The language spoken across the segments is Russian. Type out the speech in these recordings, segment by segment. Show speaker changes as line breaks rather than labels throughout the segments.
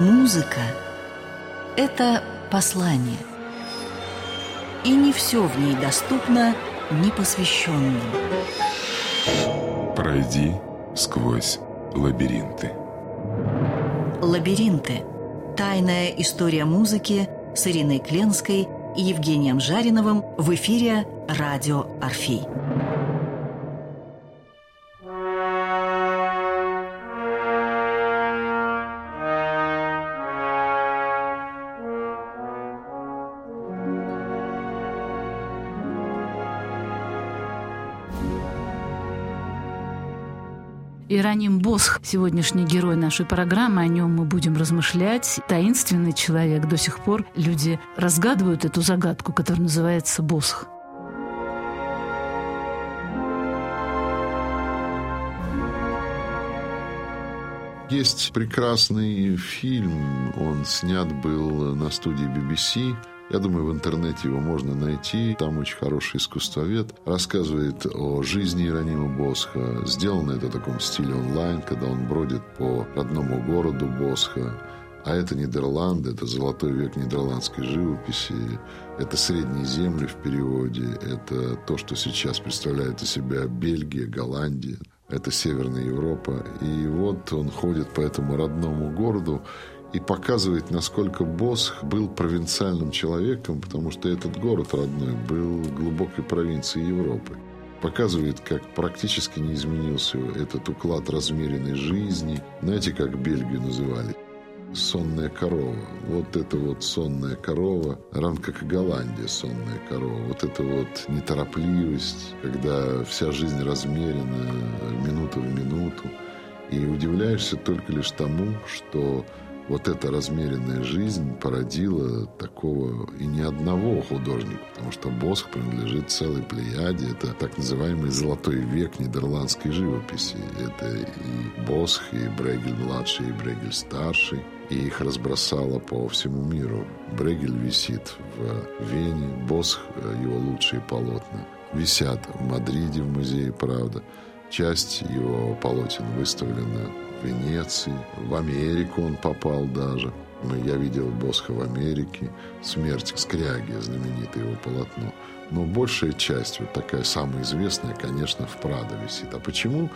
Музыка – это послание. И не все в ней доступно непосвященным.
Пройди сквозь лабиринты.
Лабиринты – тайная история музыки с Ириной Кленской и Евгением Жариновым в эфире «Радио Орфей».
Ираним Босх, сегодняшний герой нашей программы, о нем мы будем размышлять. Таинственный человек. До сих пор люди разгадывают эту загадку, которая называется Босх.
Есть прекрасный фильм, он снят был на студии BBC я думаю, в интернете его можно найти. Там очень хороший искусствовед. Рассказывает о жизни Иеронима Босха. Сделано это в таком стиле онлайн, когда он бродит по родному городу Босха. А это Нидерланды, это золотой век нидерландской живописи, это средние земли в переводе, это то, что сейчас представляет из себя Бельгия, Голландия, это Северная Европа. И вот он ходит по этому родному городу, и показывает, насколько Босх был провинциальным человеком, потому что этот город родной был глубокой провинцией Европы. Показывает, как практически не изменился этот уклад размеренной жизни. Знаете, как Бельгию называли? сонная корова. Вот это вот сонная корова, равно как и Голландия сонная корова. Вот это вот неторопливость, когда вся жизнь размерена минута в минуту. И удивляешься только лишь тому, что вот эта размеренная жизнь породила такого и не одного художника, потому что Босх принадлежит целой плеяде. Это так называемый золотой век нидерландской живописи. Это и Босх, и Брегель-младший, и Брегель-старший. И их разбросало по всему миру. Брегель висит в Вене, Босх, его лучшие полотна, висят в Мадриде в музее «Правда». Часть его полотен выставлена Венеции, в Америку он попал даже. Я видел Босха в Америке, «Смерть Скряги», знаменитое его полотно. Но большая часть, вот такая самая известная, конечно, в Прадо висит. А почему?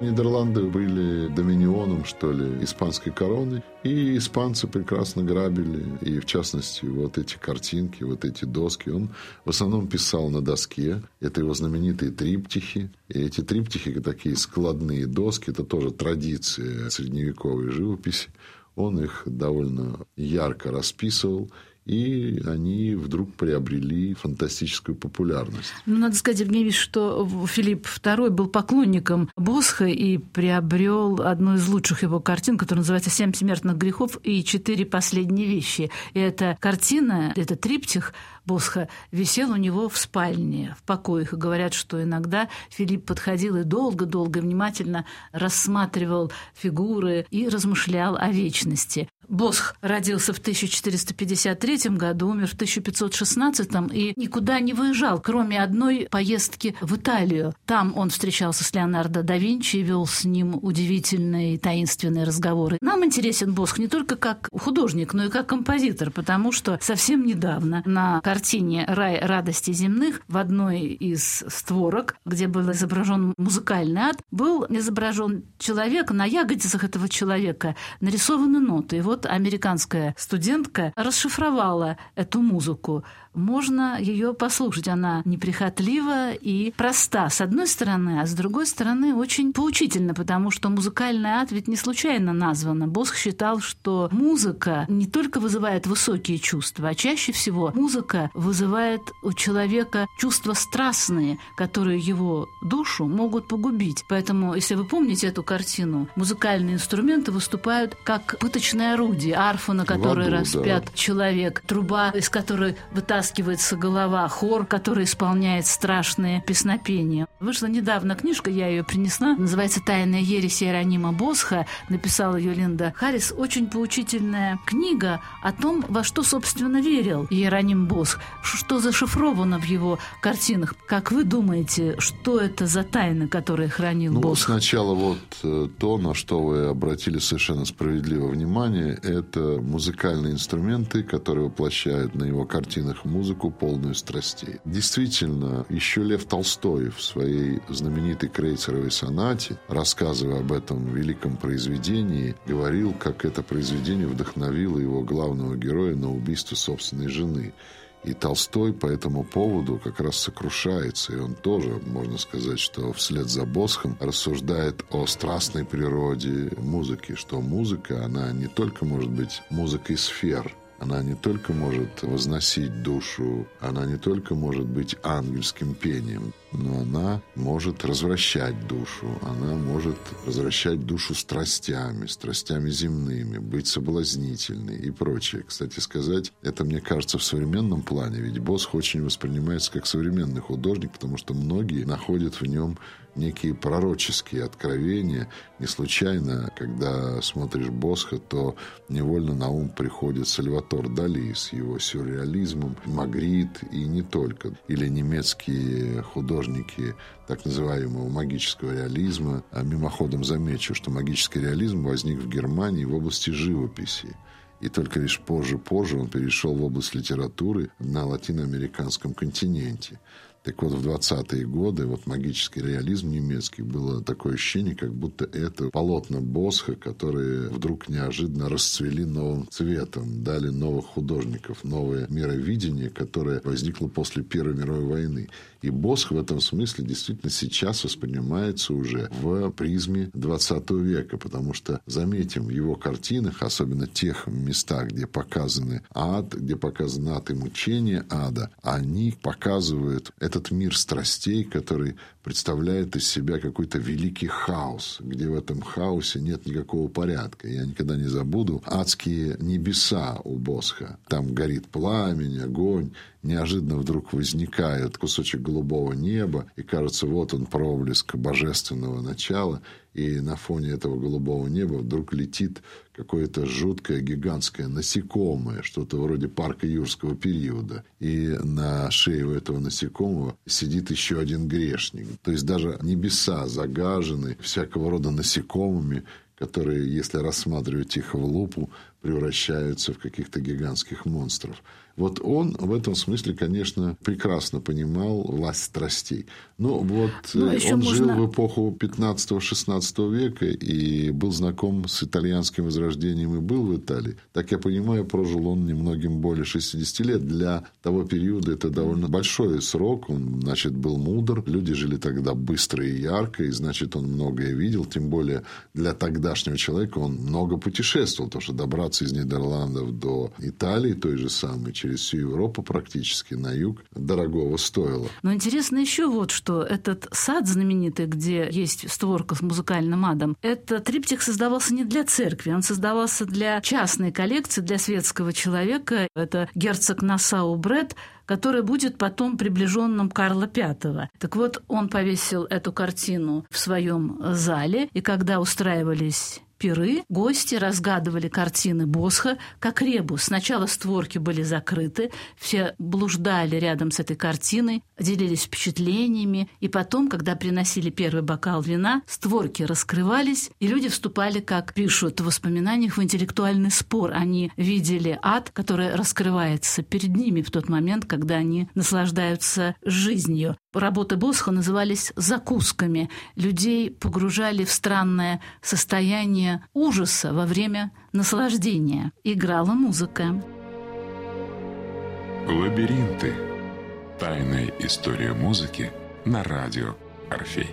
Нидерланды были доминионом, что ли, испанской короны. И испанцы прекрасно грабили. И, в частности, вот эти картинки, вот эти доски. Он в основном писал на доске. Это его знаменитые триптихи. И эти триптихи, такие складные доски, это тоже традиция средневековой живописи. Он их довольно ярко расписывал и они вдруг приобрели фантастическую популярность.
Ну, надо сказать, Евгений, что Филипп II был поклонником Босха и приобрел одну из лучших его картин, которая называется «Семь смертных грехов и четыре последние вещи». И эта картина, это триптих Босха, висел у него в спальне, в покоях. И говорят, что иногда Филипп подходил и долго-долго внимательно рассматривал фигуры и размышлял о вечности. Босх родился в 1453 году, умер в 1516 и никуда не выезжал, кроме одной поездки в Италию. Там он встречался с Леонардо да Винчи и вел с ним удивительные таинственные разговоры. Нам интересен Босх не только как художник, но и как композитор, потому что совсем недавно на картине «Рай радости земных» в одной из створок, где был изображен музыкальный ад, был изображен человек, на ягодицах этого человека нарисованы ноты. И вот вот американская студентка расшифровала эту музыку можно ее послушать. Она неприхотлива и проста, с одной стороны, а с другой стороны очень поучительна, потому что музыкальный ад ведь не случайно названа. Босх считал, что музыка не только вызывает высокие чувства, а чаще всего музыка вызывает у человека чувства страстные, которые его душу могут погубить. Поэтому, если вы помните эту картину, музыкальные инструменты выступают как пыточное орудие, арфа, на которой Воду, распят да. человек, труба, из которой вытаскивают вытаскивается голова, хор, который исполняет страшные песнопения. Вышла недавно книжка, я ее принесла, называется «Тайная ересь Иеронима Босха», написала ее Линда Харрис. Очень поучительная книга о том, во что, собственно, верил Иероним Босх, что зашифровано в его картинах. Как вы думаете, что это за тайны, которые хранил
ну,
Босх?
Сначала вот э, то, на что вы обратили совершенно справедливо внимание, это музыкальные инструменты, которые воплощают на его картинах музыку, полную страстей. Действительно, еще Лев Толстой в своей знаменитой крейцеровой сонате, рассказывая об этом великом произведении, говорил, как это произведение вдохновило его главного героя на убийство собственной жены. И Толстой по этому поводу как раз сокрушается, и он тоже, можно сказать, что вслед за Босхом рассуждает о страстной природе музыки, что музыка, она не только может быть музыкой сфер, она не только может возносить душу, она не только может быть ангельским пением, но она может развращать душу, она может развращать душу страстями, страстями земными, быть соблазнительной и прочее. Кстати сказать, это, мне кажется, в современном плане, ведь Босх очень воспринимается как современный художник, потому что многие находят в нем некие пророческие откровения. Не случайно, когда смотришь Босха, то невольно на ум приходит Сальватор Дали с его сюрреализмом, Магрит и не только. Или немецкие художники так называемого магического реализма. А мимоходом замечу, что магический реализм возник в Германии в области живописи. И только лишь позже-позже он перешел в область литературы на латиноамериканском континенте. Так вот, в 20-е годы вот магический реализм немецкий было такое ощущение, как будто это полотна Босха, которые вдруг неожиданно расцвели новым цветом, дали новых художников, новое мировидение, которое возникло после Первой мировой войны. И Босх в этом смысле действительно сейчас воспринимается уже в призме 20 века, потому что, заметим, в его картинах, особенно тех местах, где показаны ад, где показаны ад и мучение ада, они показывают этот мир страстей, который представляет из себя какой-то великий хаос, где в этом хаосе нет никакого порядка. Я никогда не забуду адские небеса у Босха. Там горит пламень, огонь, неожиданно вдруг возникает кусочек голубого неба, и кажется, вот он проблеск божественного начала, и на фоне этого голубого неба вдруг летит какое-то жуткое гигантское насекомое, что-то вроде парка юрского периода. И на шее у этого насекомого сидит еще один грешник. То есть даже небеса загажены всякого рода насекомыми, которые, если рассматривать их в лупу, превращаются в каких-то гигантских монстров. Вот он в этом смысле, конечно, прекрасно понимал власть страстей. Но вот ну, а он можно... жил в эпоху 15-16 века и был знаком с итальянским возрождением и был в Италии. Так я понимаю, прожил он немногим более 60 лет. Для того периода это довольно большой срок. Он, значит, был мудр. Люди жили тогда быстро и ярко, и, значит, он многое видел. Тем более для тогдашнего человека он много путешествовал, потому что добраться из Нидерландов до Италии той же самой, через всю Европу практически на юг, дорогого стоило.
Но интересно еще вот, что этот сад знаменитый, где есть створка с музыкальным адом, этот триптих создавался не для церкви, он создавался для частной коллекции, для светского человека. Это герцог Насау Бред, который будет потом приближенным Карла V. Так вот, он повесил эту картину в своем зале, и когда устраивались пиры, гости разгадывали картины Босха как ребус. Сначала створки были закрыты, все блуждали рядом с этой картиной, делились впечатлениями, и потом, когда приносили первый бокал вина, створки раскрывались, и люди вступали, как пишут в воспоминаниях, в интеллектуальный спор. Они видели ад, который раскрывается перед ними в тот момент, когда они наслаждаются жизнью. Работы Босха назывались «закусками». Людей погружали в странное состояние ужаса во время наслаждения. Играла музыка.
Лабиринты. Тайная история музыки на радио «Орфей».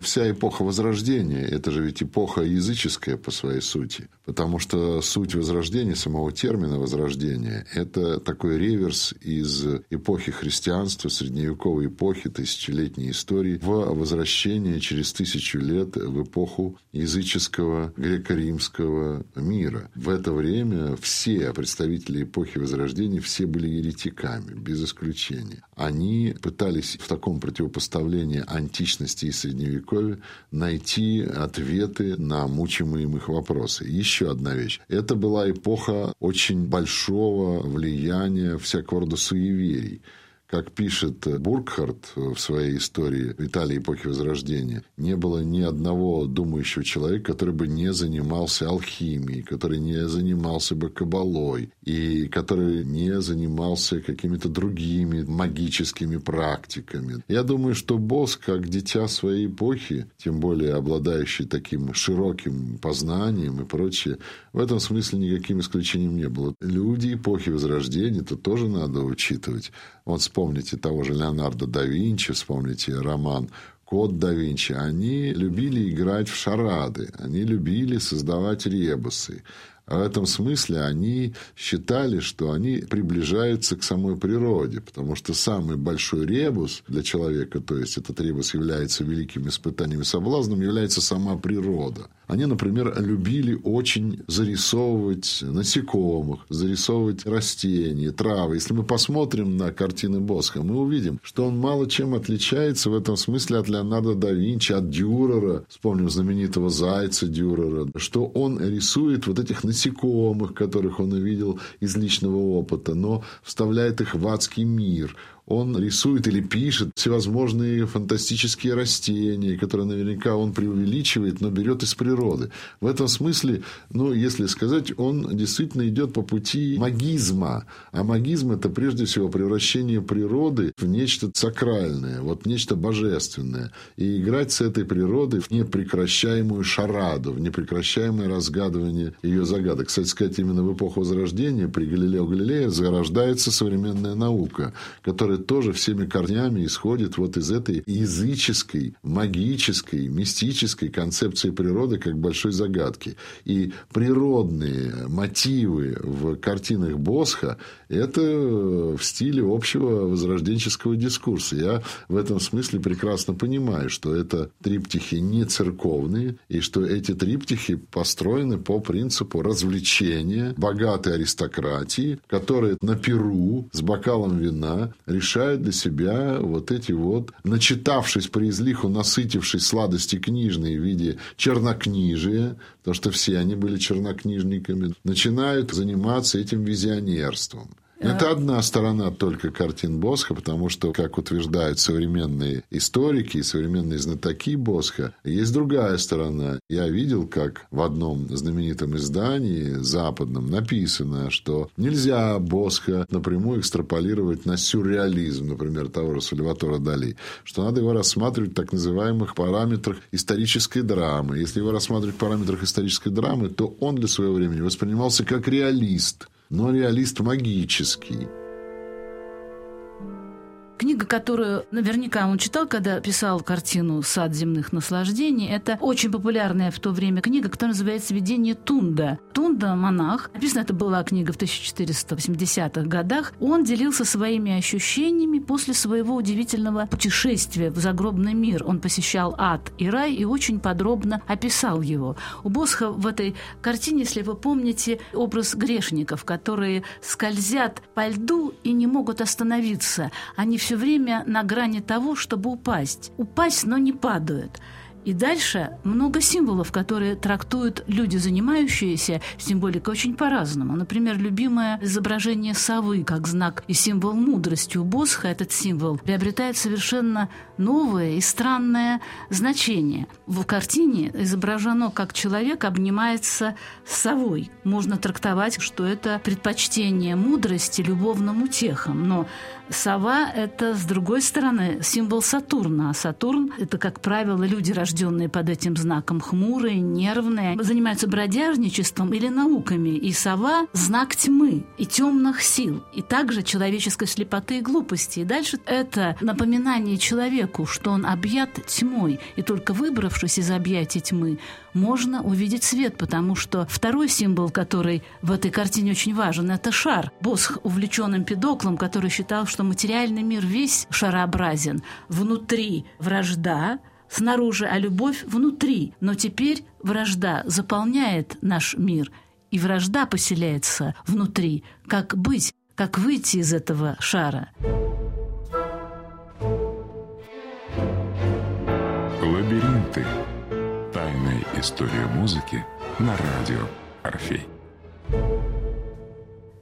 Вся эпоха Возрождения – это же ведь эпоха языческая по своей сути. Потому что суть Возрождения, самого термина Возрождения – это такой реверс из эпохи христианства, средневековой эпохи, тысячелетней истории, в возвращение через тысячу лет в эпоху языческого греко-римского мира. В это время все представители эпохи Возрождения, все были еретиками, без исключения. Они пытались в таком противопоставлении античности и средневековья найти ответы на мучимые им их вопросы. Еще одна вещь. Это была эпоха очень большого влияния всякого рода суеверий. Как пишет Буркхарт в своей истории Италии эпохи Возрождения, не было ни одного думающего человека, который бы не занимался алхимией, который не занимался бы кабалой, и который не занимался какими-то другими магическими практиками. Я думаю, что Босс, как дитя своей эпохи, тем более обладающий таким широким познанием и прочее, в этом смысле никаким исключением не было. Люди эпохи Возрождения, это тоже надо учитывать. Вот вспомните того же Леонардо да Винчи, вспомните роман Код да Винчи, они любили играть в шарады, они любили создавать ребусы. А в этом смысле они считали, что они приближаются к самой природе, потому что самый большой ребус для человека, то есть этот ребус является великим испытанием и соблазном, является сама природа. Они, например, любили очень зарисовывать насекомых, зарисовывать растения, травы. Если мы посмотрим на картины Босха, мы увидим, что он мало чем отличается в этом смысле от Леонардо да Винчи, от Дюрера, вспомним знаменитого зайца Дюрера, что он рисует вот этих насекомых, насекомых, которых он увидел из личного опыта, но вставляет их в адский мир он рисует или пишет всевозможные фантастические растения, которые наверняка он преувеличивает, но берет из природы. В этом смысле, ну, если сказать, он действительно идет по пути магизма. А магизм – это прежде всего превращение природы в нечто сакральное, вот нечто божественное. И играть с этой природой в непрекращаемую шараду, в непрекращаемое разгадывание ее загадок. Кстати сказать, именно в эпоху Возрождения при Галилео Галилее зарождается современная наука, которая которая тоже всеми корнями исходит вот из этой языческой, магической, мистической концепции природы как большой загадки. И природные мотивы в картинах Босха – это в стиле общего возрожденческого дискурса. Я в этом смысле прекрасно понимаю, что это триптихи не церковные, и что эти триптихи построены по принципу развлечения богатой аристократии, которая на Перу с бокалом вина решают для себя вот эти вот, начитавшись по излиху, насытившись сладости книжной в виде чернокнижия, потому что все они были чернокнижниками, начинают заниматься этим визионерством. Это одна сторона только картин Босха, потому что, как утверждают современные историки и современные знатоки Босха, есть другая сторона. Я видел, как в одном знаменитом издании западном написано, что нельзя Босха напрямую экстраполировать на сюрреализм, например, того же Сальватора Дали, что надо его рассматривать в так называемых параметрах исторической драмы. Если его рассматривать в параметрах исторической драмы, то он для своего времени воспринимался как реалист – но реалист магический –
Книга, которую наверняка он читал, когда писал картину «Сад земных наслаждений», это очень популярная в то время книга, которая называется «Видение Тунда». Тунда – монах. Написано, это была книга в 1480-х годах. Он делился своими ощущениями после своего удивительного путешествия в загробный мир. Он посещал ад и рай и очень подробно описал его. У Босха в этой картине, если вы помните, образ грешников, которые скользят по льду и не могут остановиться. Они все все время на грани того, чтобы упасть. Упасть, но не падают. И дальше много символов, которые трактуют люди, занимающиеся символикой, очень по-разному. Например, любимое изображение совы как знак и символ мудрости у Босха, этот символ, приобретает совершенно новое и странное значение. В картине изображено, как человек обнимается с совой. Можно трактовать, что это предпочтение мудрости любовным утехам. Но сова – это, с другой стороны, символ Сатурна. А Сатурн – это, как правило, люди, рожденные рожденные под этим знаком, хмурые, нервные, занимаются бродяжничеством или науками. И сова – знак тьмы и темных сил, и также человеческой слепоты и глупости. И дальше это напоминание человеку, что он объят тьмой, и только выбравшись из объятий тьмы, можно увидеть свет, потому что второй символ, который в этой картине очень важен, это шар. Босх увлечен Эмпидоклом, который считал, что материальный мир весь шарообразен. Внутри вражда, снаружи, а любовь внутри. Но теперь вражда заполняет наш мир, и вражда поселяется внутри. Как быть, как выйти из этого шара?
Лабиринты. Тайная история музыки на радио Орфей.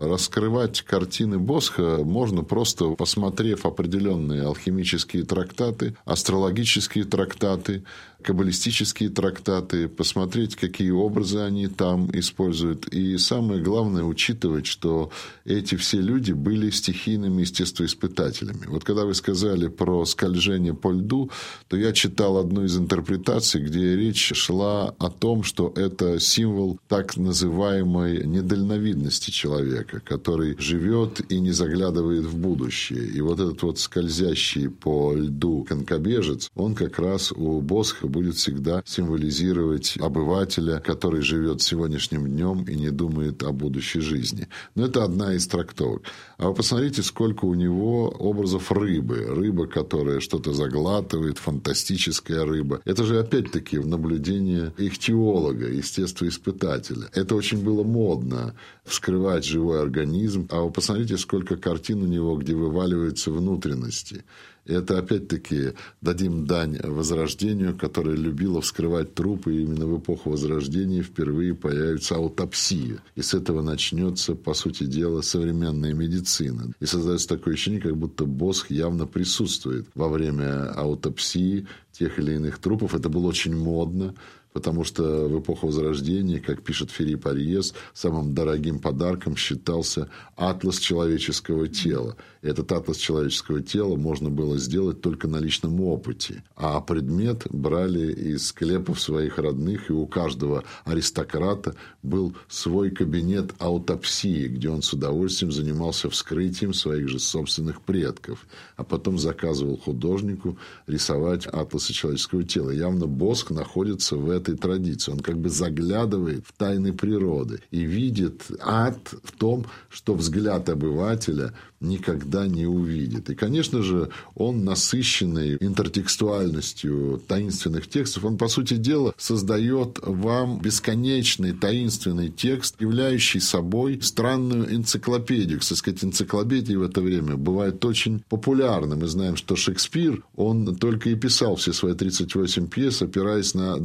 Раскрывать картины Босха можно просто посмотрев определенные алхимические трактаты, астрологические трактаты, каббалистические трактаты, посмотреть, какие образы они там используют. И самое главное, учитывать, что эти все люди были стихийными естествоиспытателями. Вот когда вы сказали про скольжение по льду, то я читал одну из интерпретаций, где речь шла о том, что это символ так называемой недальновидности человека, который живет и не заглядывает в будущее. И вот этот вот скользящий по льду конкобежец, он как раз у Босха будет всегда символизировать обывателя, который живет сегодняшним днем и не думает о будущей жизни. Но это одна из трактовок. А вы посмотрите, сколько у него образов рыбы. Рыба, которая что-то заглатывает, фантастическая рыба. Это же опять-таки в наблюдение ихтиолога, естествоиспытателя. Это очень было модно вскрывать живой организм. А вы посмотрите, сколько картин у него, где вываливаются внутренности. И это опять-таки дадим дань Возрождению, которое любило вскрывать трупы. И именно в эпоху Возрождения впервые появится аутопсия. И с этого начнется, по сути дела, современная медицина. И создается такое ощущение, как будто Босх явно присутствует во время аутопсии тех или иных трупов. Это было очень модно потому что в эпоху Возрождения, как пишет Филипп Ариес, самым дорогим подарком считался атлас человеческого тела. И этот атлас человеческого тела можно было сделать только на личном опыте. А предмет брали из склепов своих родных, и у каждого аристократа был свой кабинет аутопсии, где он с удовольствием занимался вскрытием своих же собственных предков, а потом заказывал художнику рисовать атласы человеческого тела. Явно Боск находится в этой традиции. Он как бы заглядывает в тайны природы и видит ад в том, что взгляд обывателя никогда не увидит. И, конечно же, он насыщенный интертекстуальностью таинственных текстов, он, по сути дела, создает вам бесконечный таинственный текст, являющий собой странную энциклопедию. Кстати сказать, энциклопедии в это время бывают очень популярны. Мы знаем, что Шекспир, он только и писал все свои 38 пьес, опираясь на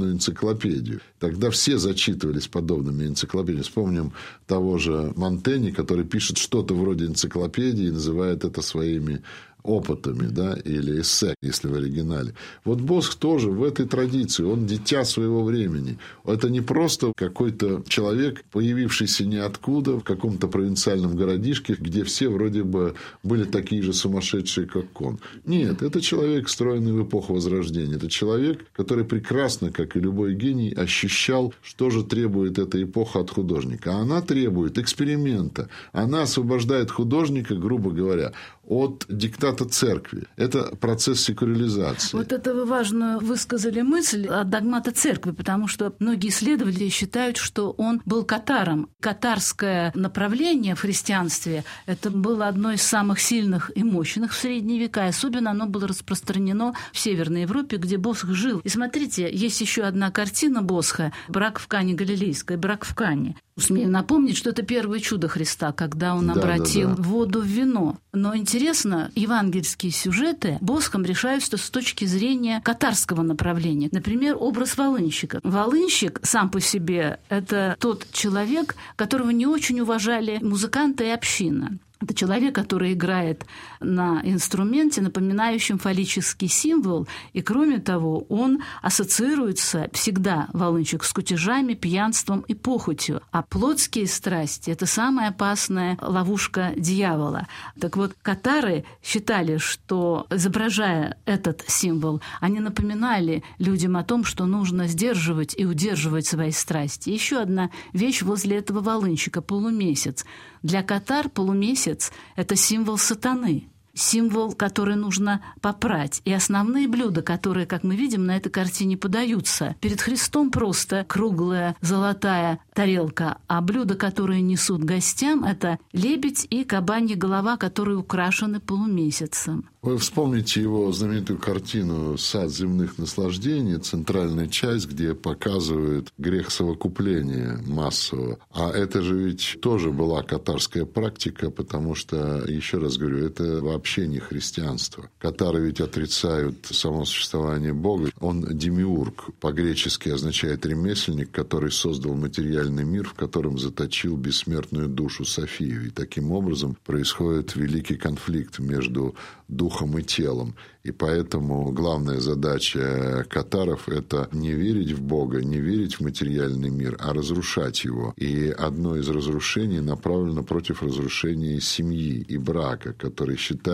двухтомную энциклопедию. Тогда все зачитывались подобными энциклопедиями. Вспомним того же Монтени, который пишет что-то вроде энциклопедии и называет это своими опытами, да, или эссе, если в оригинале. Вот Босх тоже в этой традиции, он дитя своего времени. Это не просто какой-то человек, появившийся ниоткуда в каком-то провинциальном городишке, где все вроде бы были такие же сумасшедшие, как он. Нет, это человек, встроенный в эпоху Возрождения. Это человек, который прекрасно, как и любой гений, ощущал, что же требует эта эпоха от художника. А она требует эксперимента. Она освобождает художника, грубо говоря, от диктата церкви. Это процесс секуляризации.
Вот это вы важную высказали мысль от догмата церкви, потому что многие исследователи считают, что он был катаром. Катарское направление в христианстве – это было одно из самых сильных и мощных в средние века. Особенно оно было распространено в Северной Европе, где Босх жил. И смотрите, есть еще одна картина Босха «Брак в Кане Галилейской», «Брак в Кане». Смею напомнить, что это первое чудо Христа, когда он да, обратил да, да. воду в вино. Но интересно, евангельские сюжеты Босхом решаются с точки зрения катарского направления. Например, образ волынщика. Волынщик сам по себе – это тот человек, которого не очень уважали музыканты и община. Это человек, который играет на инструменте, напоминающем фаллический символ, и кроме того, он ассоциируется всегда, волынчик, с кутежами, пьянством и похотью. А плотские страсти – это самая опасная ловушка дьявола. Так вот, катары считали, что, изображая этот символ, они напоминали людям о том, что нужно сдерживать и удерживать свои страсти. Еще одна вещь возле этого волынчика – полумесяц. Для катар полумесяц – это символ сатаны символ, который нужно попрать. И основные блюда, которые, как мы видим, на этой картине подаются. Перед Христом просто круглая золотая тарелка, а блюда, которые несут гостям, это лебедь и кабанья голова, которые украшены полумесяцем.
Вы вспомните его знаменитую картину «Сад земных наслаждений», центральная часть, где показывают грех совокупления массового. А это же ведь тоже была катарская практика, потому что, еще раз говорю, это вообще не христианство. Катары ведь отрицают само существование Бога. Он демиург, по-гречески означает ремесленник, который создал материальный мир, в котором заточил бессмертную душу Софию. И таким образом происходит великий конфликт между духом и телом. И поэтому главная задача катаров – это не верить в Бога, не верить в материальный мир, а разрушать его. И одно из разрушений направлено против разрушения семьи и брака, который считается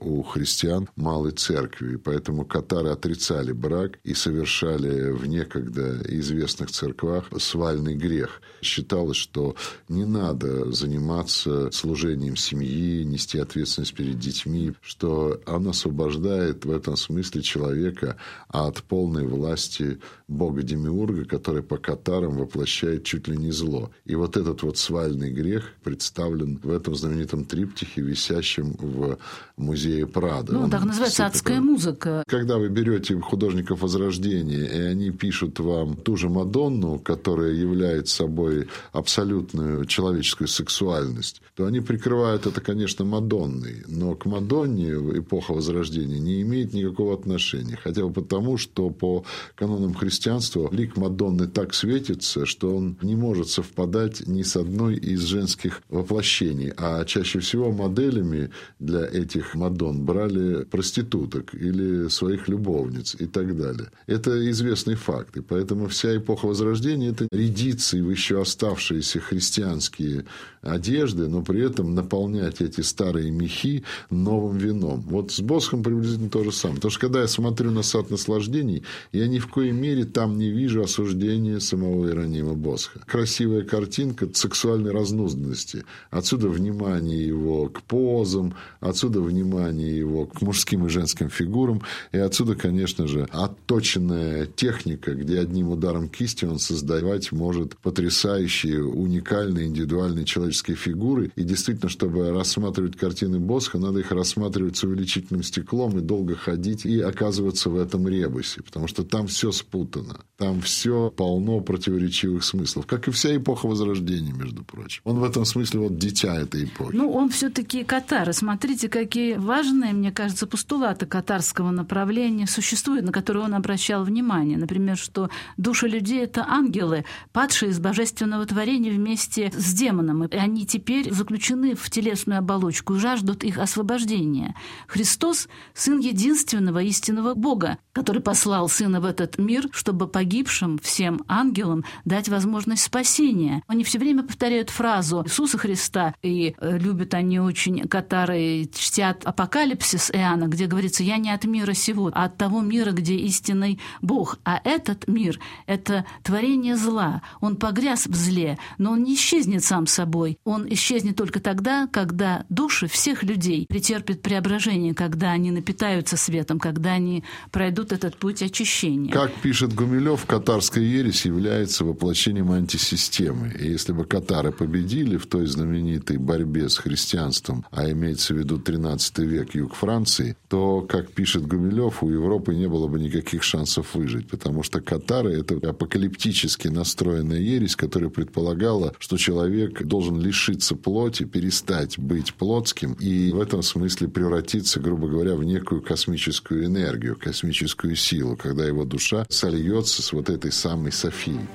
у христиан малой церковью. И поэтому катары отрицали брак и совершали в некогда известных церквах свальный грех. Считалось, что не надо заниматься служением семьи, нести ответственность перед детьми, что он освобождает в этом смысле человека от полной власти бога-демиурга, который по катарам воплощает чуть ли не зло. И вот этот вот свальный грех представлен в этом знаменитом триптихе, висящем в музее Прада.
Ну, Он так называется «Адская музыка».
Когда вы берете художников Возрождения, и они пишут вам ту же Мадонну, которая является собой абсолютную человеческую сексуальность, то они прикрывают это, конечно, Мадонной. Но к Мадонне эпоха Возрождения не имеет никакого отношения. Хотя бы потому, что по канонам христианства лик Мадонны так светится, что он не может совпадать ни с одной из женских воплощений. А чаще всего моделями для этих Мадон брали проституток или своих любовниц и так далее. Это известный факт. И поэтому вся эпоха Возрождения – это редиции в еще оставшиеся христианские одежды, но при этом наполнять эти старые мехи новым вином. Вот с Босхом приблизительно то же самое. Потому что когда я смотрю на сад наслаждений, я ни в коей мере там не вижу осуждения самого Иеронима Босха. Красивая картинка сексуальной разнузданности. Отсюда внимание его к позам, отсюда внимание его к мужским и женским фигурам, и отсюда, конечно же, отточенная техника, где одним ударом кисти он создавать может потрясающие, уникальные, индивидуальные человеческие фигуры. И действительно, чтобы рассматривать картины Босха, надо их рассматривать с увеличительным стеклом и долго ходить и оказываться в этом ребусе, потому что там все спутано. Там все полно противоречивых смыслов, как и вся эпоха Возрождения, между прочим. Он в этом смысле вот дитя этой эпохи.
Ну, он все-таки катар. Смотрите, какие важные, мне кажется, постулаты катарского направления существуют, на которые он обращал внимание. Например, что души людей — это ангелы, падшие из божественного творения вместе с демоном. И они теперь заключены в телесную оболочку и жаждут их освобождения. Христос — сын единственного истинного Бога, который послал Сына в этот мир, чтобы погибшим всем ангелам дать возможность спасения. Они все время повторяют фразу Иисуса Христа, и э, любят они очень катары, чтят Апокалипсис Иоанна, где говорится «Я не от мира сего, а от того мира, где истинный Бог». А этот мир — это творение зла. Он погряз в зле, но он не исчезнет сам собой. Он исчезнет только тогда, когда души всех людей претерпят преображение, когда они напитаются светом, когда они пройдут этот путь очищения.
Как пишет Гумилев, катарская ересь является воплощением антисистемы. И если бы катары победили в той знаменитой борьбе с христианством, а имеется в виду 13 век, юг Франции, то, как пишет Гумилев, у Европы не было бы никаких шансов выжить, потому что катары – это апокалиптически настроенная ересь, которая предполагала, что человек должен лишиться плоти, перестать быть плотским и в этом смысле превратиться, грубо говоря, в некую космическую энергию, космическую силу, когда его душа сольется с вот этой самой Софией.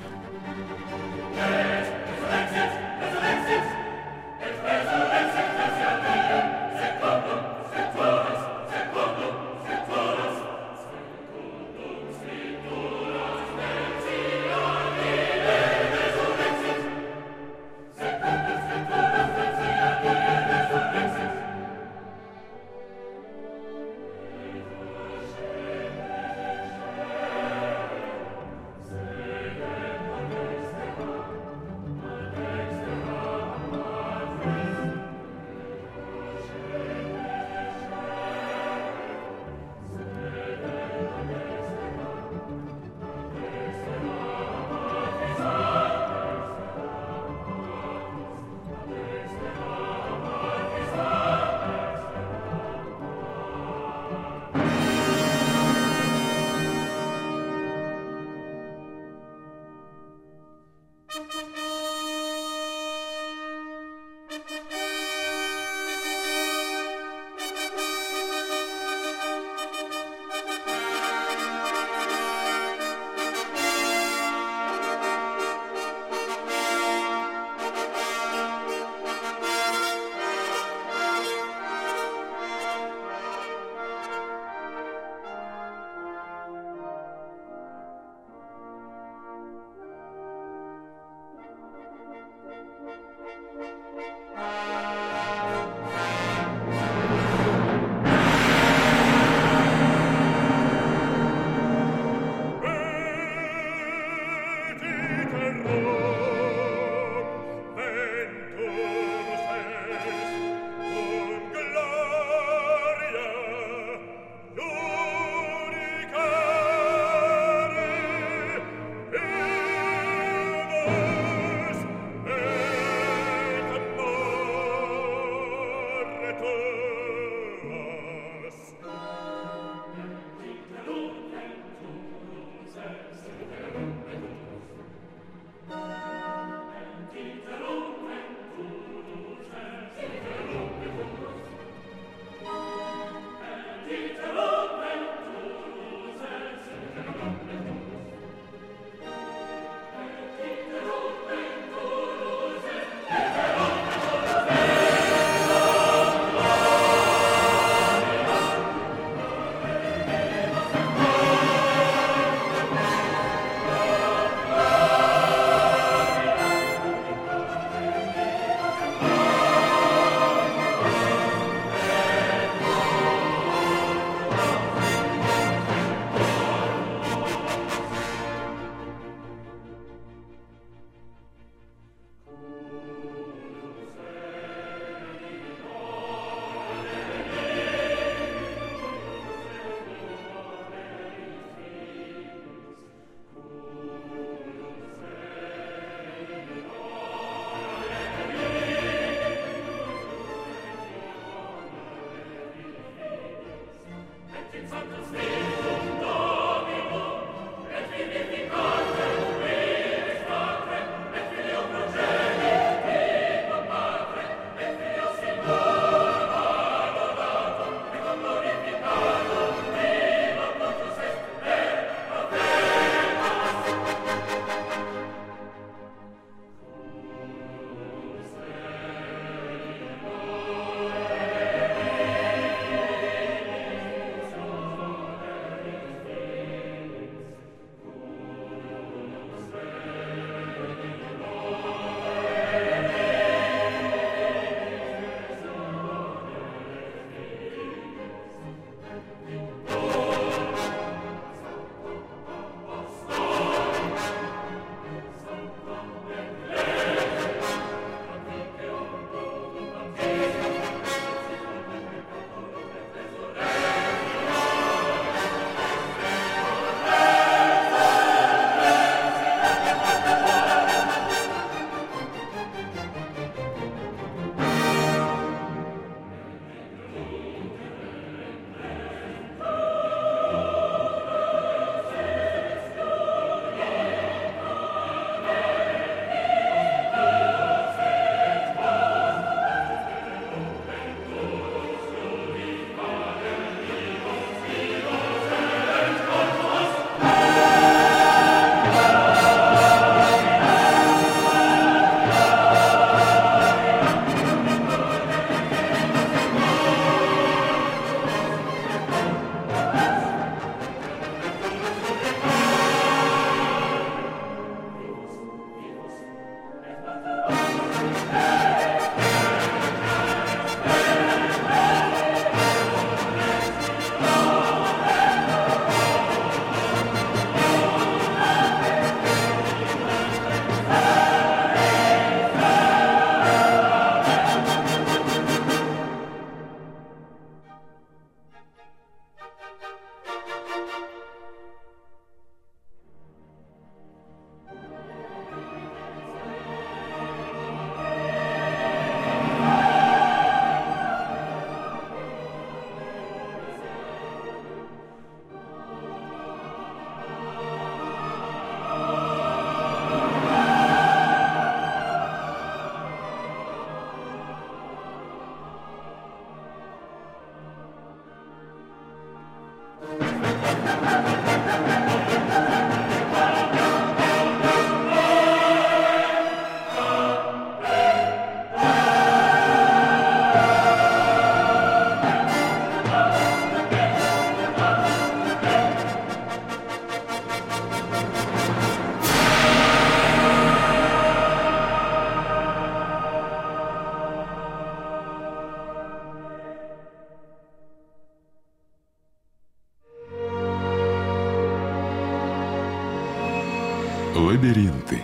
Лабиринты.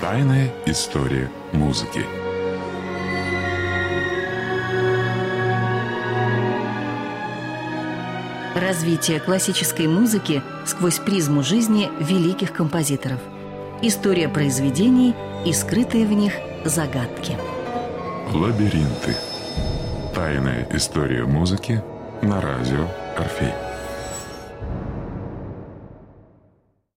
Тайная история музыки.
Развитие классической музыки сквозь призму жизни великих композиторов. История произведений и скрытые в них загадки.
Лабиринты. Тайная история музыки на радио Орфей.